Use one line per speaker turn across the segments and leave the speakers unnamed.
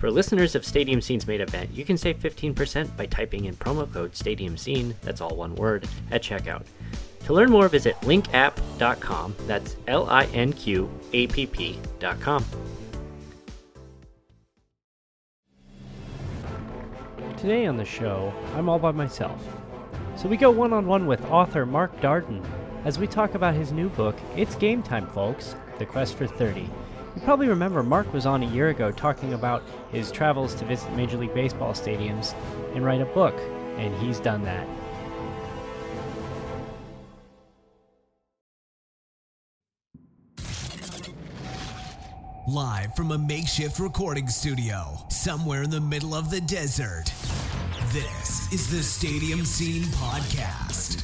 For listeners of Stadium Scene's main event, you can save 15% by typing in promo code Stadium Scene, that's all one word, at checkout. To learn more, visit linqapp.com, that's L I N Q A P P.com. Today on the show, I'm all by myself. So we go one on one with author Mark Darden as we talk about his new book, It's Game Time, folks The Quest for 30. You probably remember Mark was on a year ago talking about his travels to visit Major League Baseball stadiums and write a book, and he's done that.
Live from a makeshift recording studio somewhere in the middle of the desert. This is the Stadium Scene Podcast.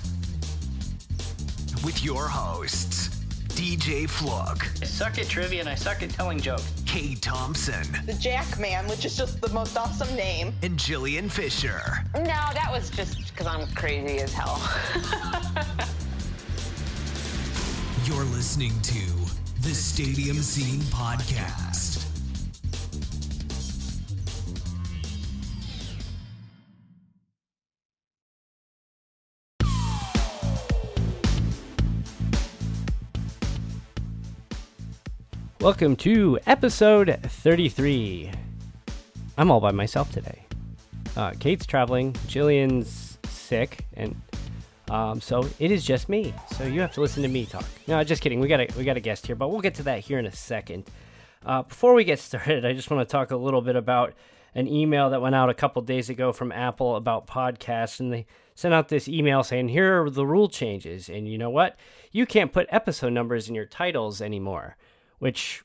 With your hosts, DJ Flook,
I suck at trivia and I suck at telling jokes.
Kate Thompson,
the Jack Man, which is just the most awesome name.
and Jillian Fisher.
No, that was just because I'm crazy as hell.
You're listening to the Stadium Scene Podcast.
Welcome to episode 33. I'm all by myself today. Uh, Kate's traveling, Jillian's sick, and um, so it is just me. So you have to listen to me talk. No, just kidding. We got a we got a guest here, but we'll get to that here in a second. Uh, before we get started, I just want to talk a little bit about an email that went out a couple days ago from Apple about podcasts, and they sent out this email saying, "Here are the rule changes, and you know what? You can't put episode numbers in your titles anymore." Which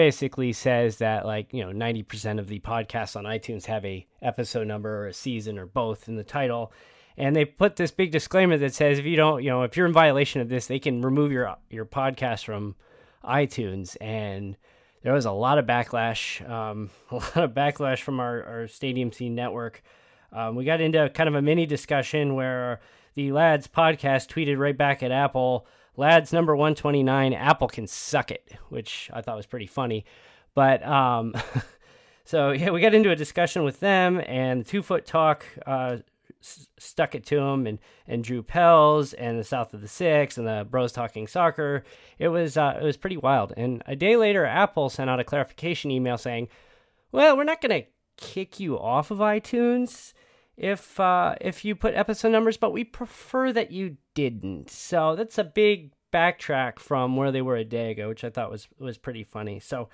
basically says that like you know 90% of the podcasts on itunes have a episode number or a season or both in the title. And they put this big disclaimer that says if you don't you know if you're in violation of this they can remove your your podcast from itunes. And there was a lot of backlash um, a lot of backlash from our, our stadium scene network. Um, we got into kind of a mini discussion where the lads podcast tweeted right back at apple lads number 129 apple can suck it which i thought was pretty funny. But um, so yeah we got into a discussion with them and two foot talk uh, stuck it to him and and drew pels and the south of the six and the bros talking soccer. It was uh, it was pretty wild. And a day later apple sent out a clarification email saying well we're not going to kick you off of itunes if uh, if you put episode numbers, but we prefer that you didn't. So that's a big backtrack from where they were a day ago, which I thought was was pretty funny. So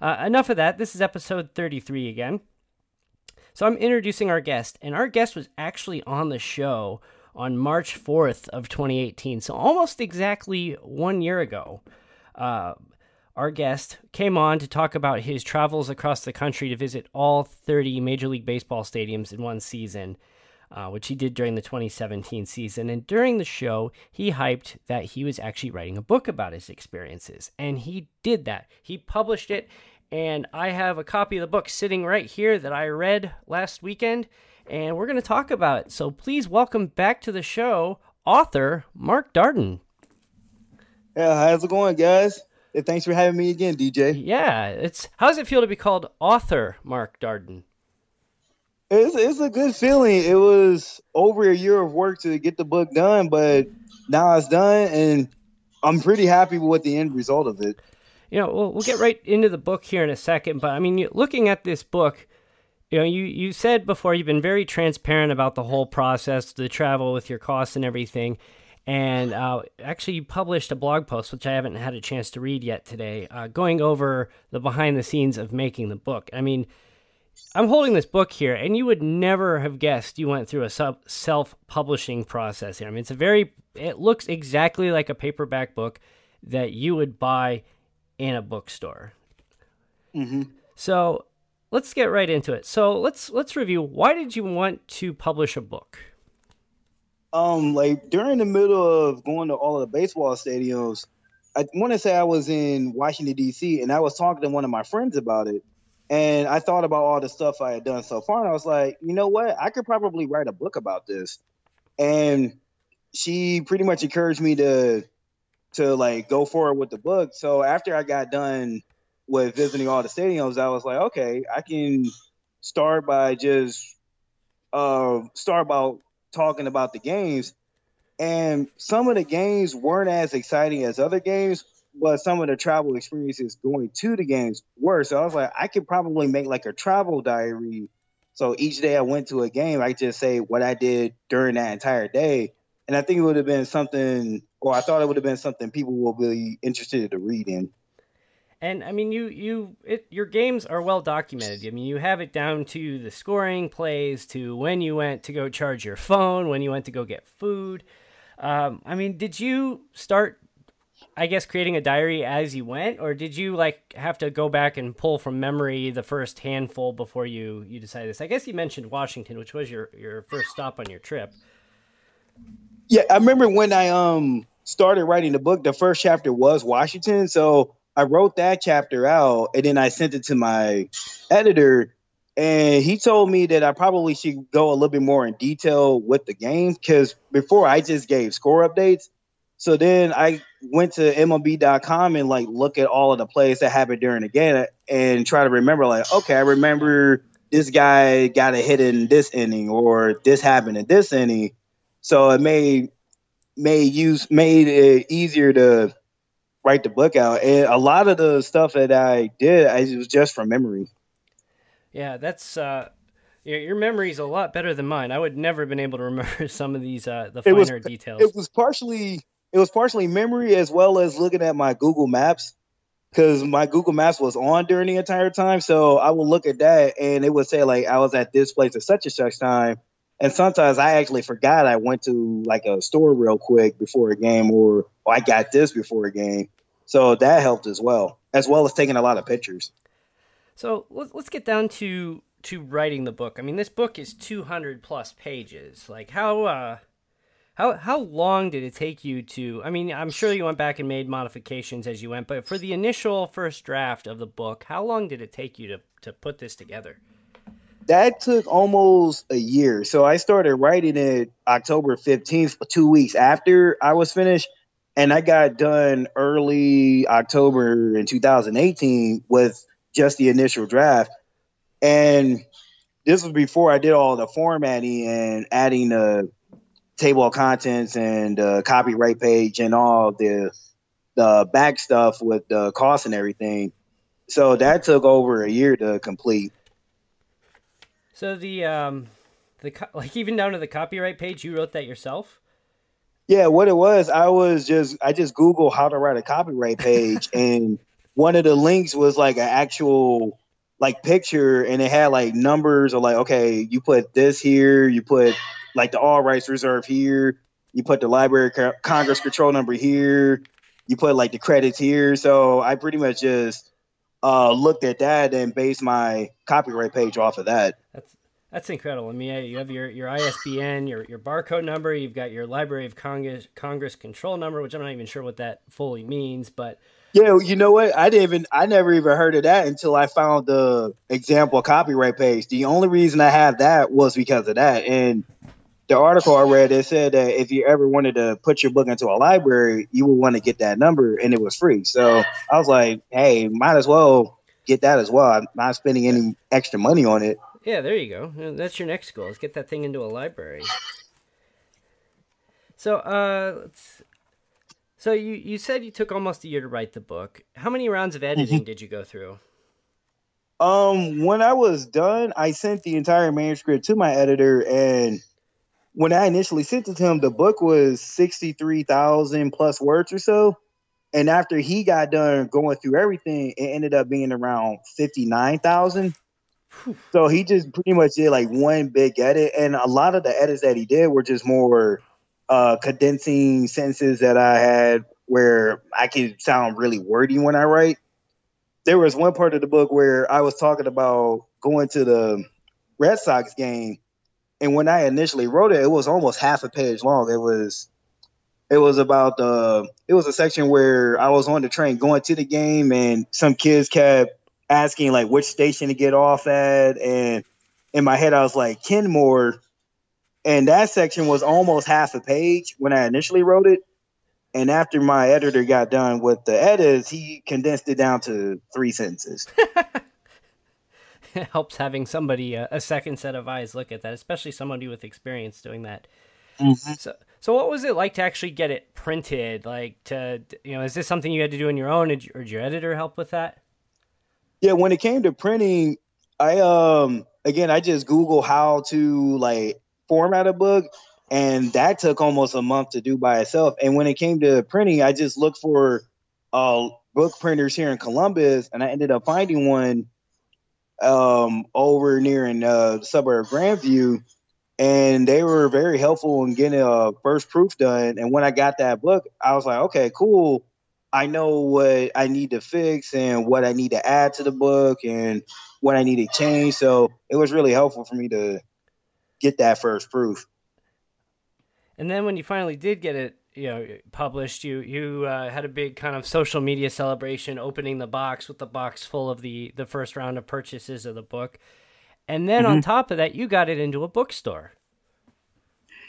uh, enough of that. This is episode thirty three again. So I'm introducing our guest, and our guest was actually on the show on March fourth of 2018. So almost exactly one year ago. Uh, our guest came on to talk about his travels across the country to visit all 30 Major League Baseball stadiums in one season, uh, which he did during the 2017 season. And during the show, he hyped that he was actually writing a book about his experiences. And he did that. He published it. And I have a copy of the book sitting right here that I read last weekend. And we're going to talk about it. So please welcome back to the show author Mark Darden.
Yeah, how's it going, guys? Thanks for having me again, DJ.
Yeah, it's how does it feel to be called author Mark Darden?
It's it's a good feeling. It was over a year of work to get the book done, but now it's done, and I'm pretty happy with the end result of it.
You know, we'll, we'll get right into the book here in a second, but I mean, looking at this book, you know, you you said before you've been very transparent about the whole process, the travel with your costs and everything. And uh, actually, you published a blog post, which I haven't had a chance to read yet today, uh, going over the behind the scenes of making the book. I mean, I'm holding this book here, and you would never have guessed you went through a sub- self-publishing process here. I mean, it's a very, it looks exactly like a paperback book that you would buy in a bookstore.
hmm
So let's get right into it. So let's let's review. Why did you want to publish a book?
Um, like during the middle of going to all of the baseball stadiums, I want to say I was in Washington D.C. and I was talking to one of my friends about it, and I thought about all the stuff I had done so far, and I was like, you know what, I could probably write a book about this, and she pretty much encouraged me to to like go forward with the book. So after I got done with visiting all the stadiums, I was like, okay, I can start by just uh start about talking about the games. And some of the games weren't as exciting as other games, but some of the travel experiences going to the games were. So I was like, I could probably make like a travel diary. So each day I went to a game, I just say what I did during that entire day. And I think it would have been something, or I thought it would have been something people will be interested to read in.
And I mean, you you it, your games are well documented. I mean, you have it down to the scoring plays, to when you went to go charge your phone, when you went to go get food. Um, I mean, did you start, I guess, creating a diary as you went, or did you like have to go back and pull from memory the first handful before you you decided this? I guess you mentioned Washington, which was your your first stop on your trip.
Yeah, I remember when I um started writing the book. The first chapter was Washington, so I wrote that chapter out, and then I sent it to my editor, and he told me that I probably should go a little bit more in detail with the game because before I just gave score updates. So then I went to MLB.com and like look at all of the plays that happened during the game and try to remember like, okay, I remember this guy got a hit in this inning or this happened in this inning. So it made made use made it easier to write the book out. And a lot of the stuff that I did, I, it was just from memory.
Yeah, that's uh, your, your memory's a lot better than mine. I would never have been able to remember some of these uh, the finer
was,
details.
It was partially it was partially memory as well as looking at my Google Maps because my Google Maps was on during the entire time. So I would look at that and it would say like I was at this place at such and such time. And sometimes I actually forgot I went to like a store real quick before a game or, or I got this before a game. So that helped as well, as well as taking a lot of pictures.
So let's get down to to writing the book. I mean, this book is 200 plus pages. Like how uh how how long did it take you to I mean, I'm sure you went back and made modifications as you went, but for the initial first draft of the book, how long did it take you to to put this together?
That took almost a year. So I started writing it October 15th, 2 weeks after I was finished and I got done early October in 2018 with just the initial draft. And this was before I did all the formatting and adding the table of contents and the copyright page and all the the back stuff with the cost and everything. So that took over a year to complete.
So the um the like even down to the copyright page, you wrote that yourself?
Yeah, what it was, I was just I just Googled how to write a copyright page, and one of the links was like an actual like picture, and it had like numbers or like okay, you put this here, you put like the all rights reserved here, you put the Library Congress control number here, you put like the credits here. So I pretty much just uh, looked at that and based my copyright page off of that.
That's that's incredible. I mean, you have your, your ISBN, your, your barcode number, you've got your Library of Congress Congress control number, which I'm not even sure what that fully means, but
yeah, you know what? I didn't even I never even heard of that until I found the example copyright page. The only reason I have that was because of that. And the article I read it said that if you ever wanted to put your book into a library, you would want to get that number and it was free. So I was like, hey, might as well get that as well. I'm not spending any extra money on it.
Yeah, there you go. That's your next goal. Is get that thing into a library. So, uh, so you you said you took almost a year to write the book. How many rounds of editing mm-hmm. did you go through?
Um, when I was done, I sent the entire manuscript to my editor, and when I initially sent it to him, the book was sixty three thousand plus words or so. And after he got done going through everything, it ended up being around fifty nine thousand. So he just pretty much did like one big edit, and a lot of the edits that he did were just more uh, condensing sentences that I had where I could sound really wordy when I write. There was one part of the book where I was talking about going to the Red Sox game, And when I initially wrote it, it was almost half a page long. It was it was about the it was a section where I was on the train going to the game and some kids kept asking like which station to get off at. And in my head I was like Kenmore. And that section was almost half a page when I initially wrote it. And after my editor got done with the edits he condensed it down to three sentences
helps having somebody uh, a second set of eyes look at that especially somebody with experience doing that
mm-hmm.
so so what was it like to actually get it printed? Like to you know, is this something you had to do on your own, or did your editor help with that?
Yeah, when it came to printing, I um again I just Google how to like format a book, and that took almost a month to do by itself. And when it came to printing, I just looked for uh book printers here in Columbus, and I ended up finding one um over near in uh, the suburb of Grandview and they were very helpful in getting a first proof done. And when I got that book, I was like, okay, cool. I know what I need to fix and what I need to add to the book and what I need to change. So it was really helpful for me to get that first proof.
And then when you finally did get it, you know, published, you you uh, had a big kind of social media celebration, opening the box with the box full of the the first round of purchases of the book. And then mm-hmm. on top of that, you got it into a bookstore.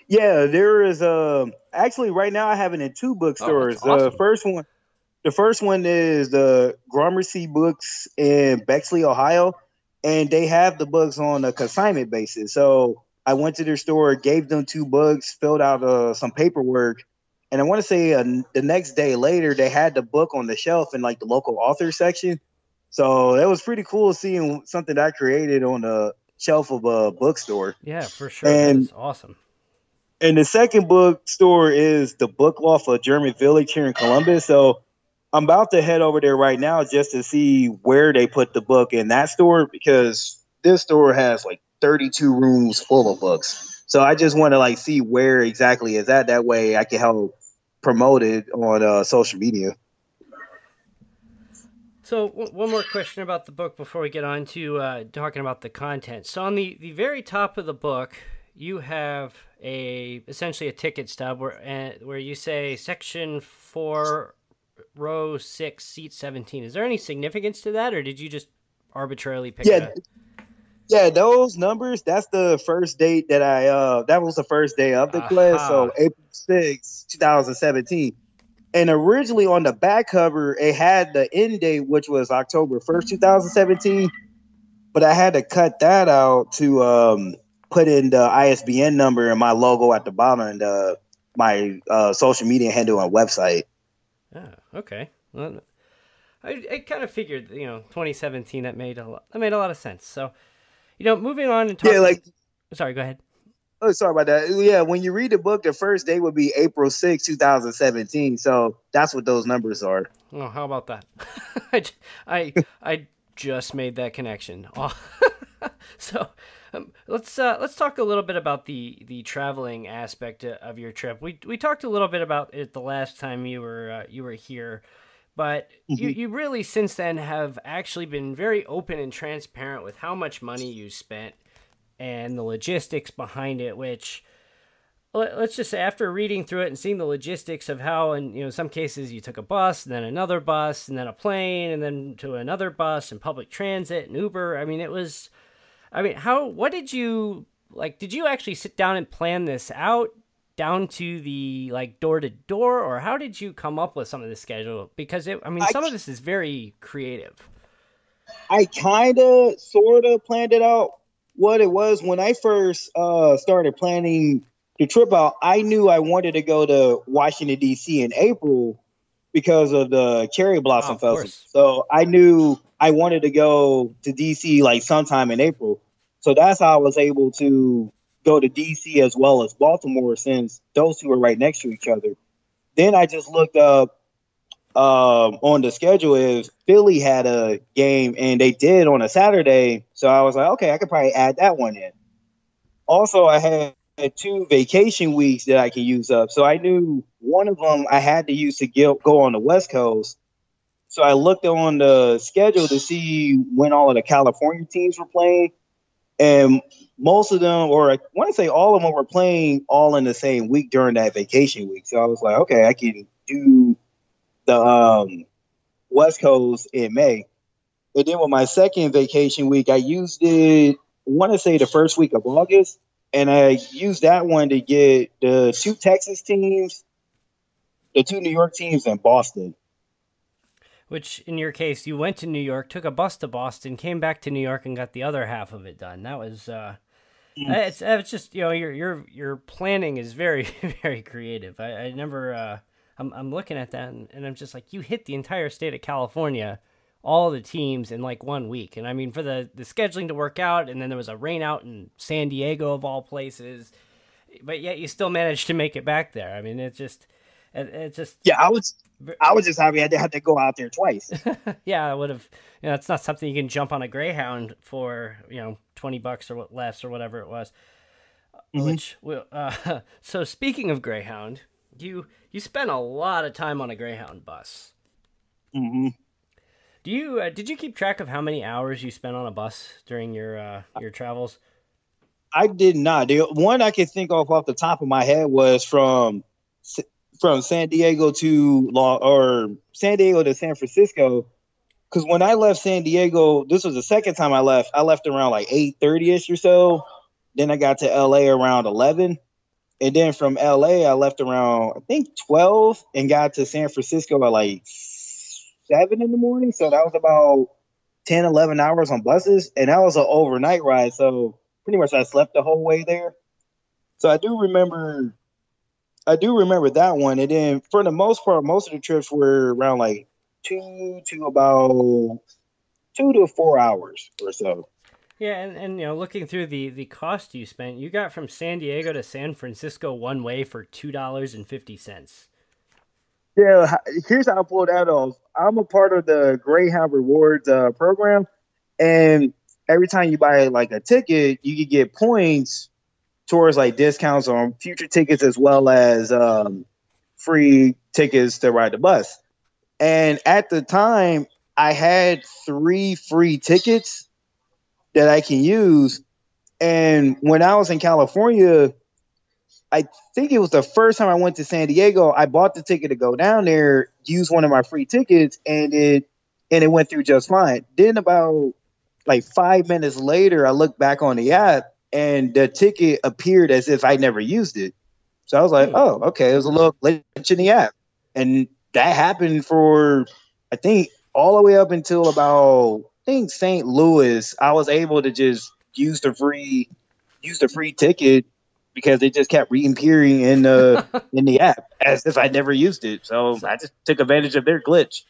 Yeah, there is a actually right now I have it in two bookstores. Oh, awesome. The first one, the first one is the Gramercy Books in Bexley, Ohio, and they have the books on a consignment basis. So I went to their store, gave them two books, filled out uh, some paperwork, and I want to say uh, the next day later they had the book on the shelf in like the local author section. So it was pretty cool seeing something that I created on the shelf of a bookstore.
Yeah, for sure. And That's awesome.
And the second bookstore is the Book Loft of German Village here in Columbus. So I'm about to head over there right now just to see where they put the book in that store because this store has like 32 rooms full of books. So I just want to like see where exactly is that. That way I can help promote it on uh, social media.
So one more question about the book before we get on to uh, talking about the content. So on the, the very top of the book, you have a essentially a ticket stub where uh, where you say section four, row six, seat seventeen. Is there any significance to that, or did you just arbitrarily pick?
Yeah, yeah, those numbers. That's the first date that I. uh That was the first day of the uh-huh. class, so April 6, two thousand seventeen. And originally on the back cover, it had the end date, which was October 1st, 2017. But I had to cut that out to um, put in the ISBN number and my logo at the bottom and uh, my uh, social media handle and website.
Yeah, okay. Well, I, I kind of figured, you know, 2017 that made a lot, that made a lot of sense. So, you know, moving on and talking. Yeah, like. Sorry, go ahead.
Oh, sorry about that. Yeah, when you read the book, the first day would be April 6, 2017. So that's what those numbers are.
Oh, how about that? I, I, I just made that connection. Oh. so um, let's uh, let's talk a little bit about the the traveling aspect of your trip. We we talked a little bit about it the last time you were uh, you were here, but mm-hmm. you you really since then have actually been very open and transparent with how much money you spent and the logistics behind it, which let's just say after reading through it and seeing the logistics of how in you know some cases you took a bus and then another bus and then a plane and then to another bus and public transit and uber i mean it was i mean how what did you like did you actually sit down and plan this out down to the like door to door or how did you come up with some of the schedule because it i mean some I, of this is very creative
i kind of sort of planned it out what it was when I first uh, started planning the trip out. I knew I wanted to go to Washington D.C. in April because of the cherry blossom oh, festival. So I knew I wanted to go to D.C. like sometime in April. So that's how I was able to go to D.C. as well as Baltimore since those two are right next to each other. Then I just looked up um, on the schedule is Philly had a game and they did on a Saturday. So I was like, okay, I could probably add that one in. Also, I had two vacation weeks that I could use up. So I knew one of them I had to use to get, go on the West Coast. So I looked on the schedule to see when all of the California teams were playing. And most of them, or I want to say all of them, were playing all in the same week during that vacation week. So I was like, okay, I can do the um, West Coast in May. And then with my second vacation week, I used it. Want to say the first week of August, and I used that one to get the two Texas teams, the two New York teams, and Boston.
Which, in your case, you went to New York, took a bus to Boston, came back to New York, and got the other half of it done. That was, uh, mm. it's, it's just you know your your your planning is very very creative. I, I never, uh, I'm I'm looking at that and, and I'm just like, you hit the entire state of California, all the teams in like one week, and I mean for the the scheduling to work out, and then there was a rain out in San Diego of all places, but yet you still managed to make it back there. I mean, it just it, it just
yeah, I was I was just happy I didn't have to go out there twice.
yeah, I would have. You know, it's not something you can jump on a Greyhound for you know twenty bucks or less or whatever it was. Mm-hmm. Which uh, so speaking of Greyhound, you you spent a lot of time on a Greyhound bus.
Mm-hmm.
Do you uh, did you keep track of how many hours you spent on a bus during your uh, your travels?
I did not. The one I can think of off the top of my head was from from San Diego to Law or San Diego to San Francisco. Because when I left San Diego, this was the second time I left. I left around like eight thirty ish or so. Then I got to LA around eleven, and then from LA I left around I think twelve and got to San Francisco at like seven in the morning. So that was about 10, 11 hours on buses, and that was an overnight ride. So pretty much I slept the whole way there. So I do remember I do remember that one. And then for the most part, most of the trips were around like two to about two to four hours or so.
Yeah, and, and you know, looking through the the cost you spent, you got from San Diego to San Francisco one way for two dollars and fifty cents.
Yeah, here's how I pulled that off. I'm a part of the Greyhound Rewards uh, program, and every time you buy like a ticket, you can get points towards like discounts on future tickets as well as um, free tickets to ride the bus. And at the time, I had three free tickets that I can use. And when I was in California, I think it was the first time I went to San Diego. I bought the ticket to go down there, use one of my free tickets, and it and it went through just fine. Then about like five minutes later, I looked back on the app and the ticket appeared as if I never used it. So I was like, hmm. oh, okay, it was a little glitch in the app, and that happened for I think all the way up until about I think St. Louis. I was able to just use the free use the free ticket because it just kept reappearing in the in the app as if I never used it. So I just took advantage of their glitch.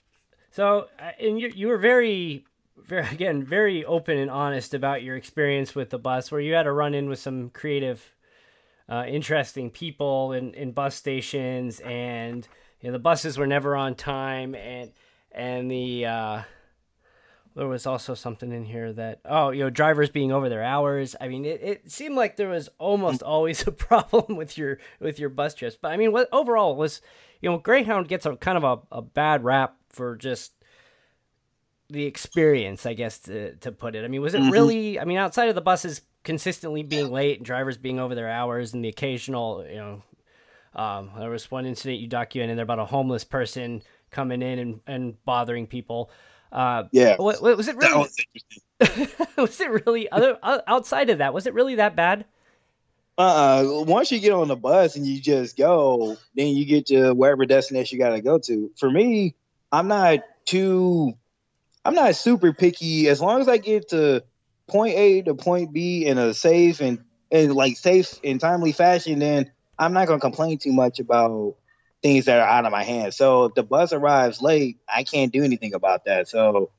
So, uh, and you you were very very again very open and honest about your experience with the bus, where you had to run in with some creative, uh, interesting people in, in bus stations, and you know the buses were never on time, and and the uh, there was also something in here that oh you know drivers being over their hours. I mean it, it seemed like there was almost always a problem with your with your bus trips, but I mean what overall was you know Greyhound gets a kind of a, a bad rap for just the experience, I guess to to put it. I mean, was it mm-hmm. really? I mean, outside of the buses consistently being late and drivers being over their hours and the occasional, you know, um, there was one incident you documented there about a homeless person coming in and, and bothering people. Uh,
yeah,
what, was it really? Was, was, it really other outside of that? Was it really that bad?
Uh, uh once you get on the bus and you just go, then you get to wherever destination you got to go to. For me, I'm not too I'm not super picky as long as I get to point A to point B in a safe and and like safe and timely fashion, then I'm not gonna complain too much about things that are out of my hands. So if the bus arrives late, I can't do anything about that. So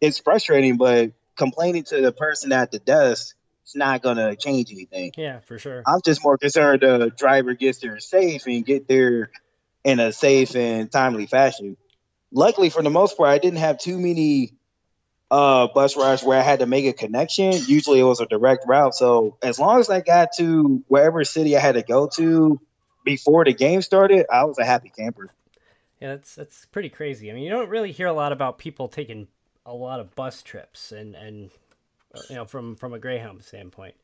it's frustrating, but complaining to the person at the desk it's not gonna change anything.
Yeah, for sure.
I'm just more concerned the driver gets there safe and get there in a safe and timely fashion luckily for the most part, I didn't have too many uh, bus rides where I had to make a connection. Usually it was a direct route. So as long as I got to wherever city I had to go to before the game started, I was a happy camper.
Yeah, that's that's pretty crazy. I mean, you don't really hear a lot about people taking a lot of bus trips and and you know, from from a Greyhound standpoint.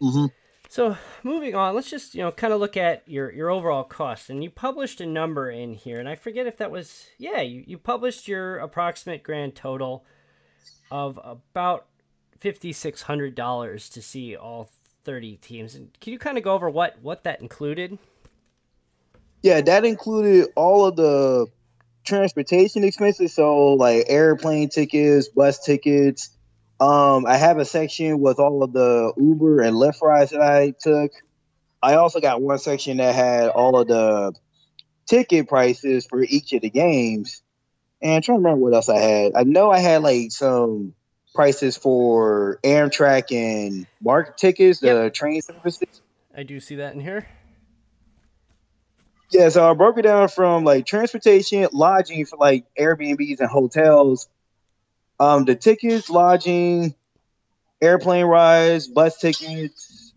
Mm-hmm.
So moving on, let's just you know kind of look at your your overall cost. And you published a number in here, and I forget if that was yeah you you published your approximate grand total of about fifty six hundred dollars to see all thirty teams. And can you kind of go over what what that included?
Yeah, that included all of the transportation expenses, so like airplane tickets, bus tickets. Um, I have a section with all of the Uber and Lyft rides that I took. I also got one section that had all of the ticket prices for each of the games. And I'm trying to remember what else I had. I know I had like some prices for Amtrak and MARC tickets, the
Yep.
train services.
I do see that in here.
Yeah, so I broke it down from like transportation, lodging for like Airbnbs and hotels, um, the tickets, lodging, airplane rides, bus tickets,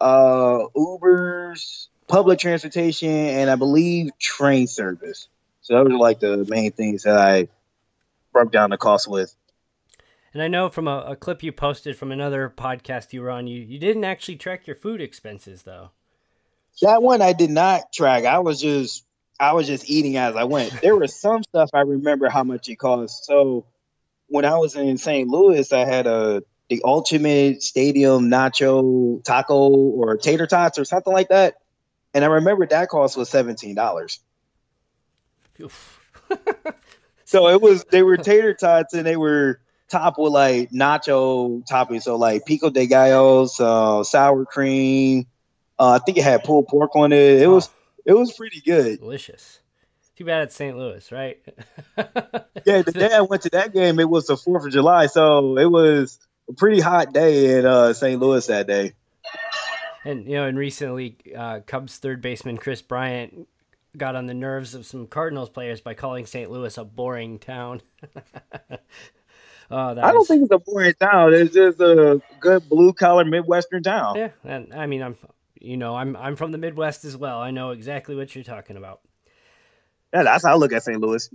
uh, Ubers, public transportation, and I believe train service. So those are like the main things that I broke down the cost with.
And I know from a, a clip you posted from another podcast you were on, you, you didn't actually track your food expenses though.
That one I did not track. I was just I was just eating as I went. There was some stuff I remember how much it cost. So when I was in St. Louis, I had a the ultimate stadium nacho taco or tater tots or something like that. And I remember that cost was seventeen dollars. So it was they were tater tots and they were topped with like nacho toppings. So like pico de gallos, uh, sour cream. Uh, I think it had pulled pork on it. It was it was pretty good.
Delicious. Too bad it's St. Louis, right?
Yeah, the day I went to that game, it was the Fourth of July, so it was a pretty hot day in uh, St. Louis that day.
And you know, and recently, uh, Cubs third baseman Kris Bryant got on the nerves of some Cardinals players by calling St. Louis a boring town. oh, that
I don't
was-
think it's a boring town. It's just a good blue collar Midwestern town.
Yeah, and I mean, I'm, you know, I'm I'm from the Midwest as well. I know exactly what you're talking about.
Yeah, that's how I look at St. Louis.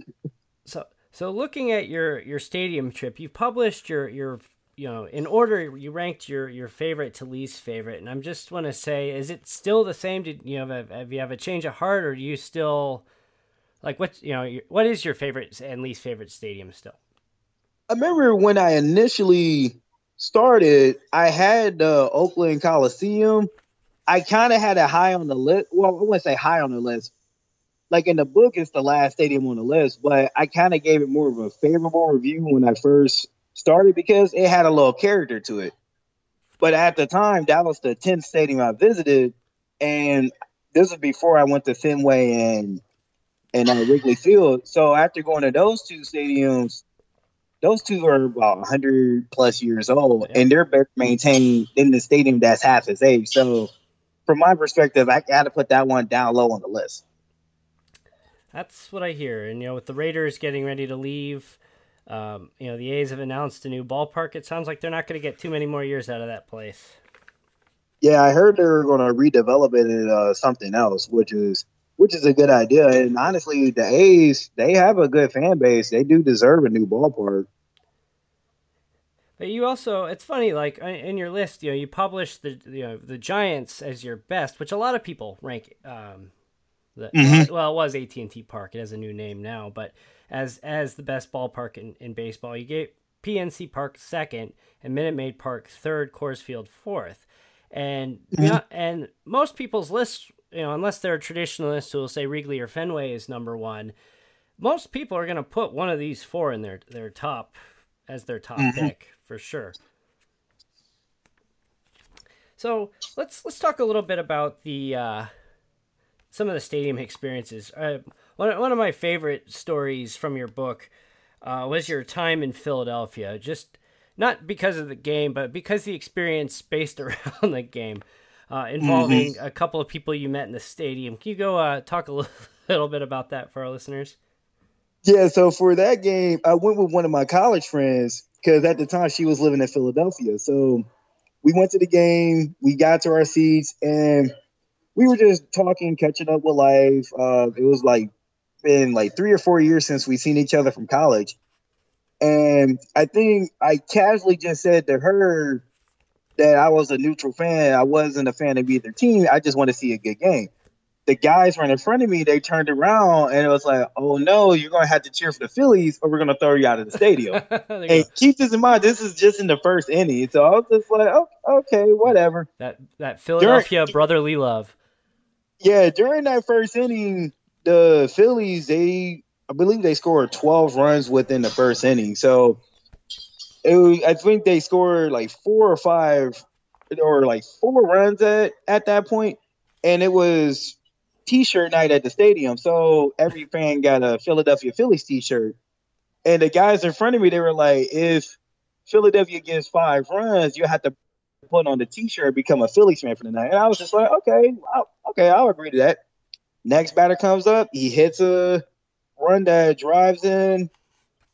So, so looking at your your stadium trip, you published your your you know in order you ranked your your favorite to least favorite, and I'm just want to say, is it still the same? Did you know have, have you have a change of heart, or do you still like what you know? your- What is your favorite and least favorite stadium still?
I remember when I initially started, I had the Oakland Coliseum. I kind of had it high on the list. Well, I wouldn't say high on the list. Like in the book, it's the last stadium on the list, but I kind of gave it more of a favorable review when I first started because it had a little character to it. But at the time, that was the 10th stadium I visited, and this was before I went to Fenway and and uh, Wrigley Field. So after going to those two stadiums, those two are about 100 plus years old and they're better maintained than the stadium that's half its age so from my perspective i got to put that one down low on the list
That's what I hear. And you know, with the Raiders getting ready to leave, um, you know, the A's have announced a new ballpark. It sounds like they're not going to get too many more years out of that place.
yeah i heard they're going to redevelop it into uh, something else which is which is a good idea and honestly the a's they have a good fan base they do deserve a new ballpark
But you also, it's funny, like in- in your list, you know, you published the you know the Giants as your best, which a lot of people rank. Um, the,
Mhm.
Well, it was AT and T Park. It has a new name now, but as as the best ballpark in, in baseball, you get PNC Park second and Minute Maid Park third, Coors Field fourth, and know, and most people's lists, you know, unless they're traditionalists who will say Wrigley or Fenway is number one, most people are going to put one of these four in their their top as their top pick for sure. So let's let's talk a little bit about the uh, some of the stadium experiences. Uh, one one of my favorite stories from your book uh, was your time in Philadelphia. Just not because of the game, but because the experience based around the game, uh, involving a couple of people you met in the stadium. Can you go uh, talk a little, little bit about that for our listeners?
Yeah, so for that game, I went with one of my college friends because at the time she was living in Philadelphia. So we went to the game, we got to our seats, and we were just talking, catching up with life. Uh, it was like been like three or four years since we seen each other from college. And I think I casually just said to her that I was a neutral fan. I wasn't a fan of either team. I just want to see a good game. The guys right in front of me, they turned around and it was like, oh no, you're going to have to cheer for the Phillies or we're going to throw you out of the stadium. and keep this in mind, this is just in the first inning. So I was just like, oh, okay, whatever.
That, that Philadelphia during, brotherly love.
Yeah, during that first inning, the Phillies, they I believe they scored 12 runs within the first inning. So was, I think they scored like four or five or like four runs at, at that point, and it was t-shirt night at the stadium. So every fan got a Philadelphia Phillies t-shirt. And the guys in front of me, they were like, if Philadelphia gets five runs, you have to put on the t-shirt, become a Phillies fan for the night. And I was just like, okay, I'll, okay, I'll agree to that. Next batter comes up, he hits a run that drives in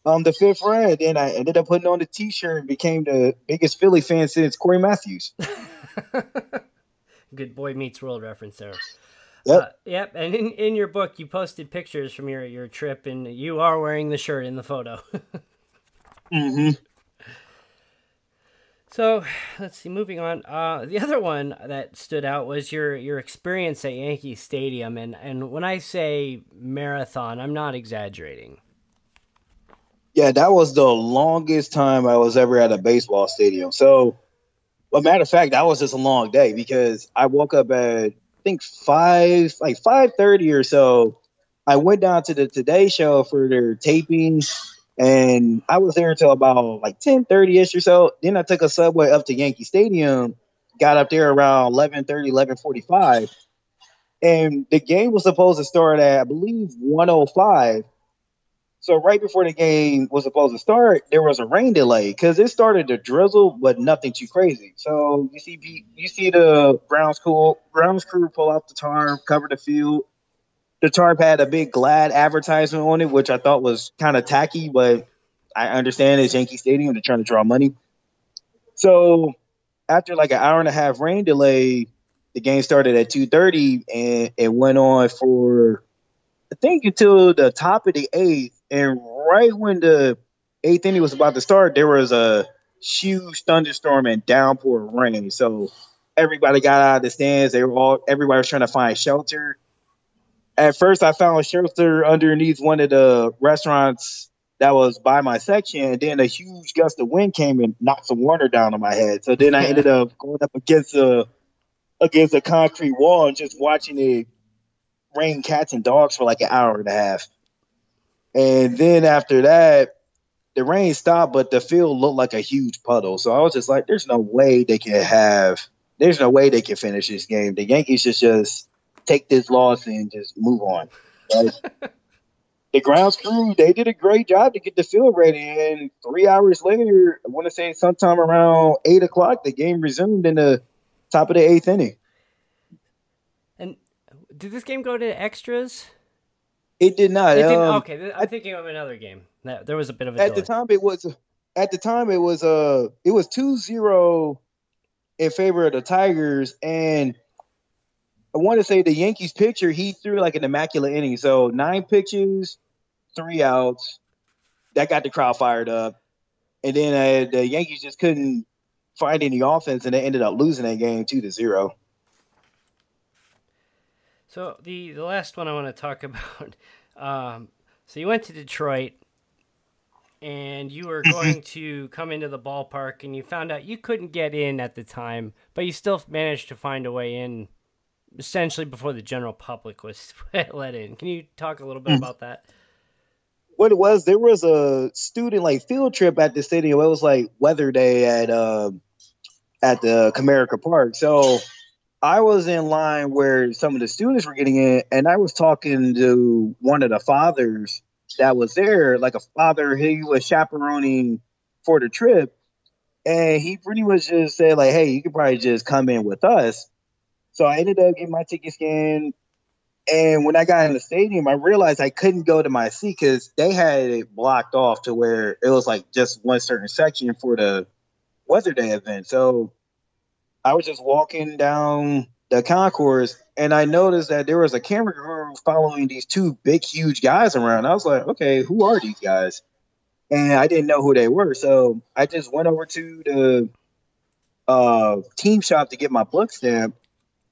um, the fifth run. Then I ended up putting on the T-shirt and became the biggest Philly fan since Cory Matthews.
Good boy meets world reference there.
Yep. Uh,
yep. And in, in your book, you posted pictures from your, your trip, and you are wearing the shirt in the photo.
mm-hmm.
So let's see. Moving on. Uh, the other one that stood out was your your experience at Yankee Stadium, and and when I say marathon, I'm not exaggerating.
Yeah, that was the longest time I was ever at a baseball stadium. So, a matter of fact, that was just a long day because I woke up at I think five, like five thirty or so. I went down to the Today Show for their taping and I was there until about like 10 30 ish or so. Then I took a subway up to Yankee Stadium, got up there around 11 30, 11 45. And the game was supposed to start at, I believe, 105. So right before the game was supposed to start, there was a rain delay because it started to drizzle, but nothing too crazy. So you see, you see the Browns crew, Browns crew pull out the tarp, cover the field, the tarp had a big glad advertisement on it, which I thought was kind of tacky, but I understand it's Yankee Stadium. They're trying to draw money. So after like an hour and a half rain delay, the game started at 2.30 and it went on for, I think, until the top of the eighth. And right when the eighth inning was about to start, there was a huge thunderstorm and downpour of rain. So everybody got out of the stands. They were all, everybody was trying to find shelter at first I found shelter underneath one of the restaurants that was by my section, and then a huge gust of wind came and knocked some water down on my head. So then I ended up going up against a against a concrete wall and just watching it rain cats and dogs for like an hour and a half. And then after that, the rain stopped, but the field looked like a huge puddle. So I was just like, there's no way they can have there's no way they can finish this game. The Yankees just just take this loss and just move on. Right? the grounds crew, they did a great job to get the field ready. And three hours later, I want to say sometime around eight o'clock, the game resumed in the top of the eighth inning.
And did this game go to extras?
It did not.
It um, okay, I'm thinking of another game. There was a bit of a
at delay. the time. It was at the time it was uh it was 2-0 in favor of the Tigers, and I want to say the Yankees pitcher, he threw like an immaculate inning. So nine pitches, three outs. That got the crowd fired up. And then uh, the Yankees just couldn't find any offense, and they ended up losing that game two to zero.
So the the last one I want to talk about. Um, so you went to Detroit, and you were going to come into the ballpark, and you found out you couldn't get in at the time, but you still managed to find a way in essentially before the general public was let in. Can you talk a little bit mm. about that?
What it was, there was a student like field trip at the stadium. It was like weather day at uh, at the Comerica Park. So I was in line where some of the students were getting in, and I was talking to one of the fathers that was there, like a father. He was chaperoning for the trip, and he pretty much just said like, "Hey, you could probably just come in with us." So I ended up getting my ticket scanned. And when I got in the stadium, I realized I couldn't go to my seat because they had it blocked off to where it was like just one certain section for the Weather Day event. So I was just walking down the concourse and I noticed that there was a camera crew following these two big, huge guys around. I was like, okay, who are these guys? and I didn't know who they were. So I just went over to the uh, team shop to get my book stamp,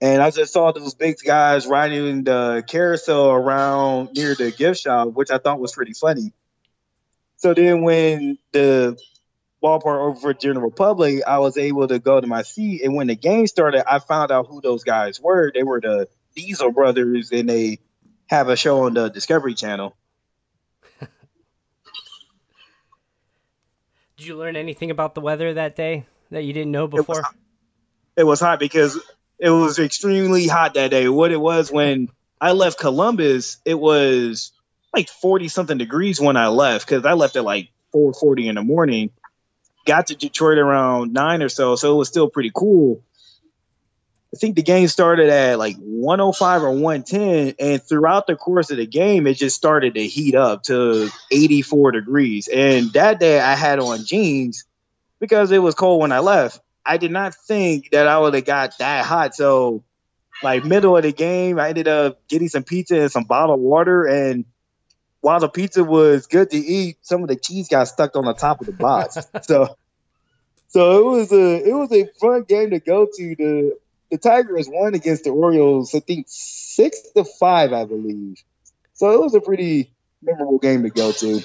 and I just saw those big guys riding the carousel around near the gift shop, which I thought was pretty funny. So then when the ballpark over for General Public, I was able to go to my seat. And when the game started, I found out who those guys were. They were the Diesel brothers, and they have a show on the Discovery Channel.
Did you learn anything about the weather that day that you didn't know before?
It was, it was hot because it was extremely hot that day. What it was when I left Columbus, it was like 40 something degrees when I left because I left at like 4:40 in the morning. Got to Detroit around nine or so, so it was still pretty cool. I think the game started at like 105 or 110, and throughout the course of the game, it just started to heat up to 84 degrees. And that day, I had on jeans because it was cold when I left. I did not think that I would have got that hot. So, like middle of the game, I ended up getting some pizza and some bottled water, and while the pizza was good to eat, some of the cheese got stuck on the top of the box. so, so it was a it was a fun game to go to. The the Tigers won against the Orioles, I think six to five, I believe. So it was a pretty memorable game to go to.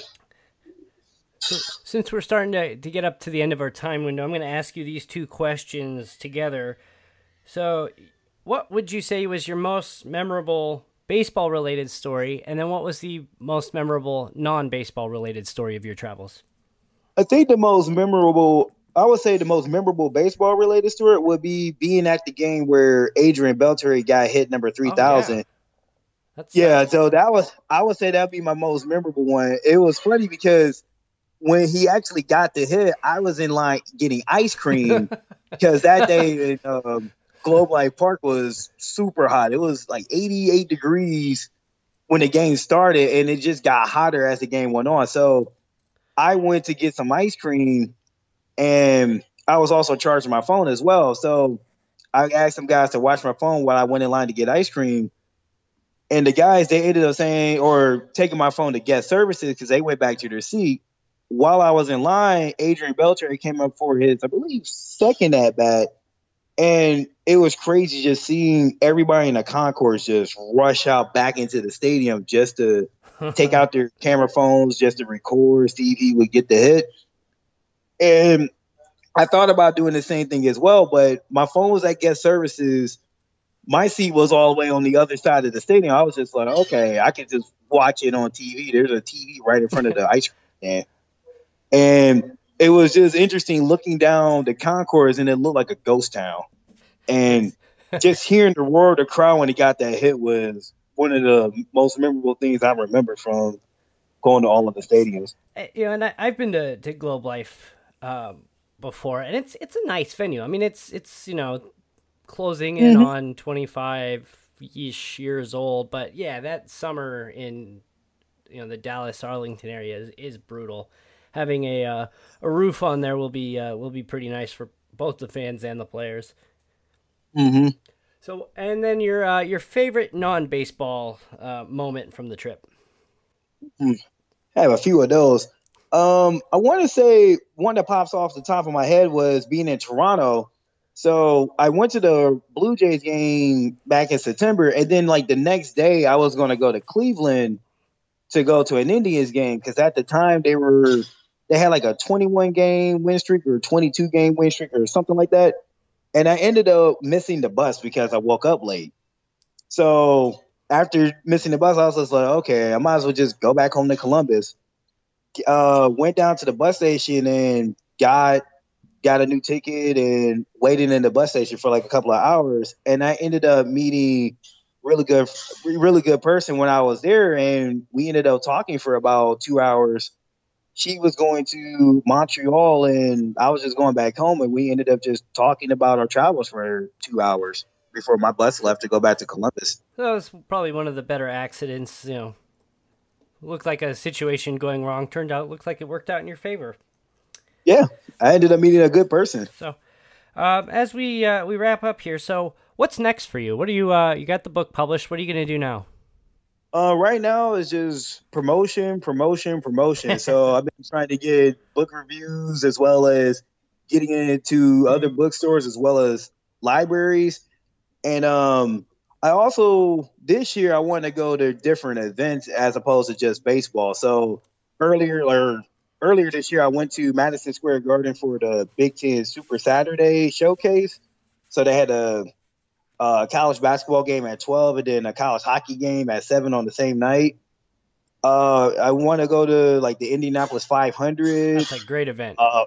So, since we're starting to, to get up to the end of our time window, I'm going to ask you these two questions together. So, what would you say was your most memorable baseball related story, and then what was the most memorable non baseball related story of your travels?
I think the most memorable, I would say the most memorable baseball related story would be being at the game where Adrian Beltre got hit number 3000. Oh, yeah. That's yeah, so that was, I would say that'd be my most memorable one. It was funny because when he actually got the hit, I was in line getting ice cream because that day in um, Globe Life Park was super hot. It was like 88 degrees when the game started, and it just got hotter as the game went on. So I went to get some ice cream, and I was also charging my phone as well. So I asked some guys to watch my phone while I went in line to get ice cream. And the guys, they ended up saying or taking my phone to get services because they went back to their seat. While I was in line, Adrian Beltre came up for his, I believe, second at bat and it was crazy just seeing everybody in the concourse just rush out back into the stadium just to take out their camera phones, just to record, see if he would get the hit. And I thought about doing the same thing as well, but my phone was at guest services. My seat was all the way on the other side of the stadium. I was just like, okay, I can just watch it on TV. There's a TV right in front of the ice cream stand. And it was just interesting looking down the concourse and it looked like a ghost town. And just hearing the roar of the crowd when he got that hit was one of the most memorable things I remember from going to all of the stadiums.
Eh, you know, and I, have been to, to Globe Life um, before, and it's it's a nice venue. I mean, it's it's you know closing in mm-hmm. on twenty five ish years old, but yeah, that summer in you know the Dallas Arlington area is, is brutal having a uh, a roof on there will be uh, will be pretty nice for both the fans and the players.
Mm-hmm.
So, and then your uh, your favorite non baseball uh, moment from the trip.
Hmm. I have a few of those. Um, I want to say one that pops off the top of my head was being in Toronto. So I went to the Blue Jays game back in September, and then like the next day, I was going to go to Cleveland to go to an Indians game because at the time they were they had like a 21 game win streak or 22 game win streak or something like that. And I ended up missing the bus because I woke up late. So after missing the bus, I was just like, okay, I might as well just go back home to Columbus. Uh, went down to the bus station and got got a new ticket and waited in the bus station for like a couple of hours. And I ended up meeting really good, really good person when I was there, and we ended up talking for about two hours she was going to Montreal and I was just going back home and we ended up just talking about our travels for two hours before my bus left to go back to Columbus.
That was probably one of the better accidents, you know. Looked like a situation going wrong. Turned out looked like it worked out in your favor.
Yeah, I ended up meeting a good person.
So, um, as we uh, we wrap up here, so what's next for you? What are you uh, you got the book published? What are you going to do now?
Uh, right now it's just promotion, promotion, promotion. so I've been trying to get book reviews as well as getting into other bookstores as well as libraries. And um, I also this year I want to go to different events as opposed to just baseball. So earlier or earlier this year I went to Madison Square Garden for the Big Ten Super Saturday showcase. So they had a, a college basketball game at twelve and then a college hockey game at seven on the same night. Uh, I want to go to like the Indianapolis 500.
That's a great event.
Uh,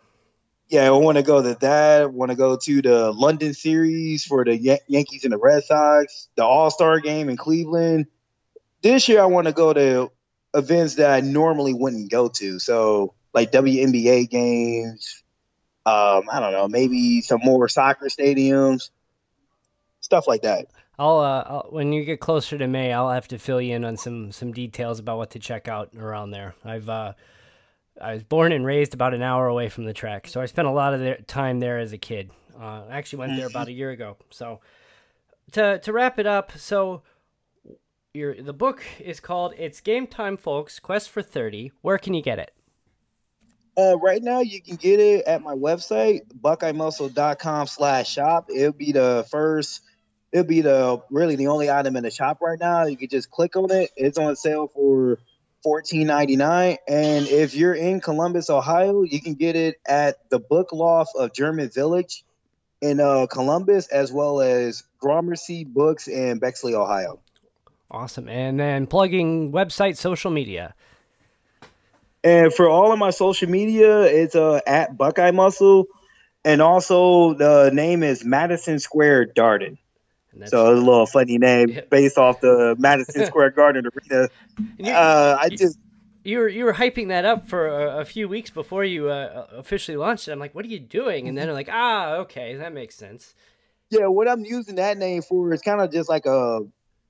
yeah, I want to go to that. Want to go to the London series for the Yan- Yankees and the Red Sox, the All Star game in Cleveland. This year, I want to go to events that I normally wouldn't go to. So, like WNBA games. Um, I don't know, maybe some more soccer stadiums, stuff like that.
I'll, uh, I'll when you get closer to May, I'll have to fill you in on some some details about what to check out around there. I've uh, I was born and raised about an hour away from the track, so I spent a lot of their time there as a kid. Uh, I actually went there about a year ago. So to to wrap it up, so your the book is called "It's Game Time, Folks: Quest for 30." Where can you get it?
Uh, right now, you can get it at my website, buckeyemuscle.com slash shop. It'll be the first, it'll be the really the only item in the shop right now. You can just click on it. It's on sale for fourteen ninety nine. And if you're in Columbus, Ohio, you can get it at the Book Loft of German Village in uh, Columbus, as well as Gramercy Books in Bexley, Ohio.
Awesome. And then plugging website, social media.
And for all of my social media, it's uh, at Buckeye Muscle. And also, the name is Madison Square Darden. So it's a little funny name
Yeah.
based off the Madison Square Garden arena.
You-
Uh, I just
you were you were hyping that up for a, a few weeks before you uh, officially launched it. I'm like, what are you doing? And then they're like, ah, okay, that makes sense.
yeah, what I'm using that name for is kind of just like a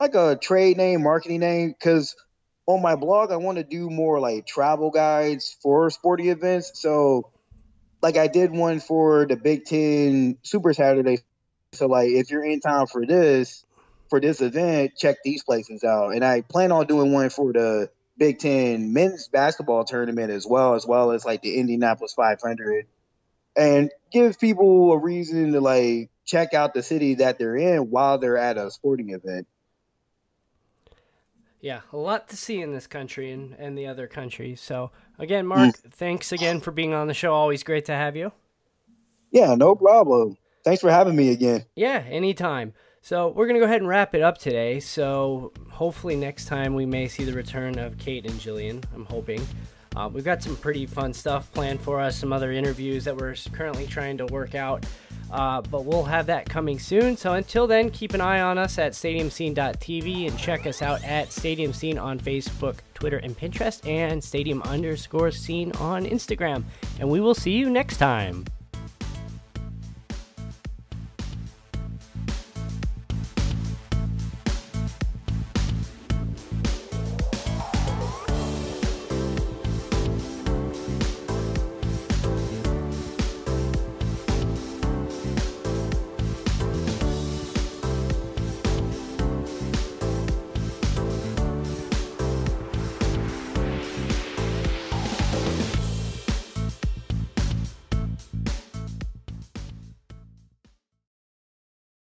like a trade name, marketing name. Because on my blog, I want to do more like travel guides for sporting events. So, like I did one for the Big Ten Super Saturday. So, like if you're in town for this for this event, check these places out. And I plan on doing one for the Big Ten men's basketball tournament as well, as well as like the Indianapolis 500 and give people a reason to like check out the city that they're in while they're at a sporting event.
Yeah, a lot to see in this country and, and the other countries. So again, Mark, mm. thanks again for being on the show. Always great to have you.
Yeah, no problem. Thanks for having me again.
Yeah, anytime. So we're gonna go ahead and wrap it up today. So hopefully next time we may see the return of Kate and Jillian. I'm hoping. Uh, we've got some pretty fun stuff planned for us. Some other interviews that we're currently trying to work out. Uh, but we'll have that coming soon. So until then, keep an eye on us at stadiumscene.tv and check us out at Stadium Scene on Facebook, Twitter, and Pinterest, and Stadium underscore Scene on Instagram. And we will see you next time.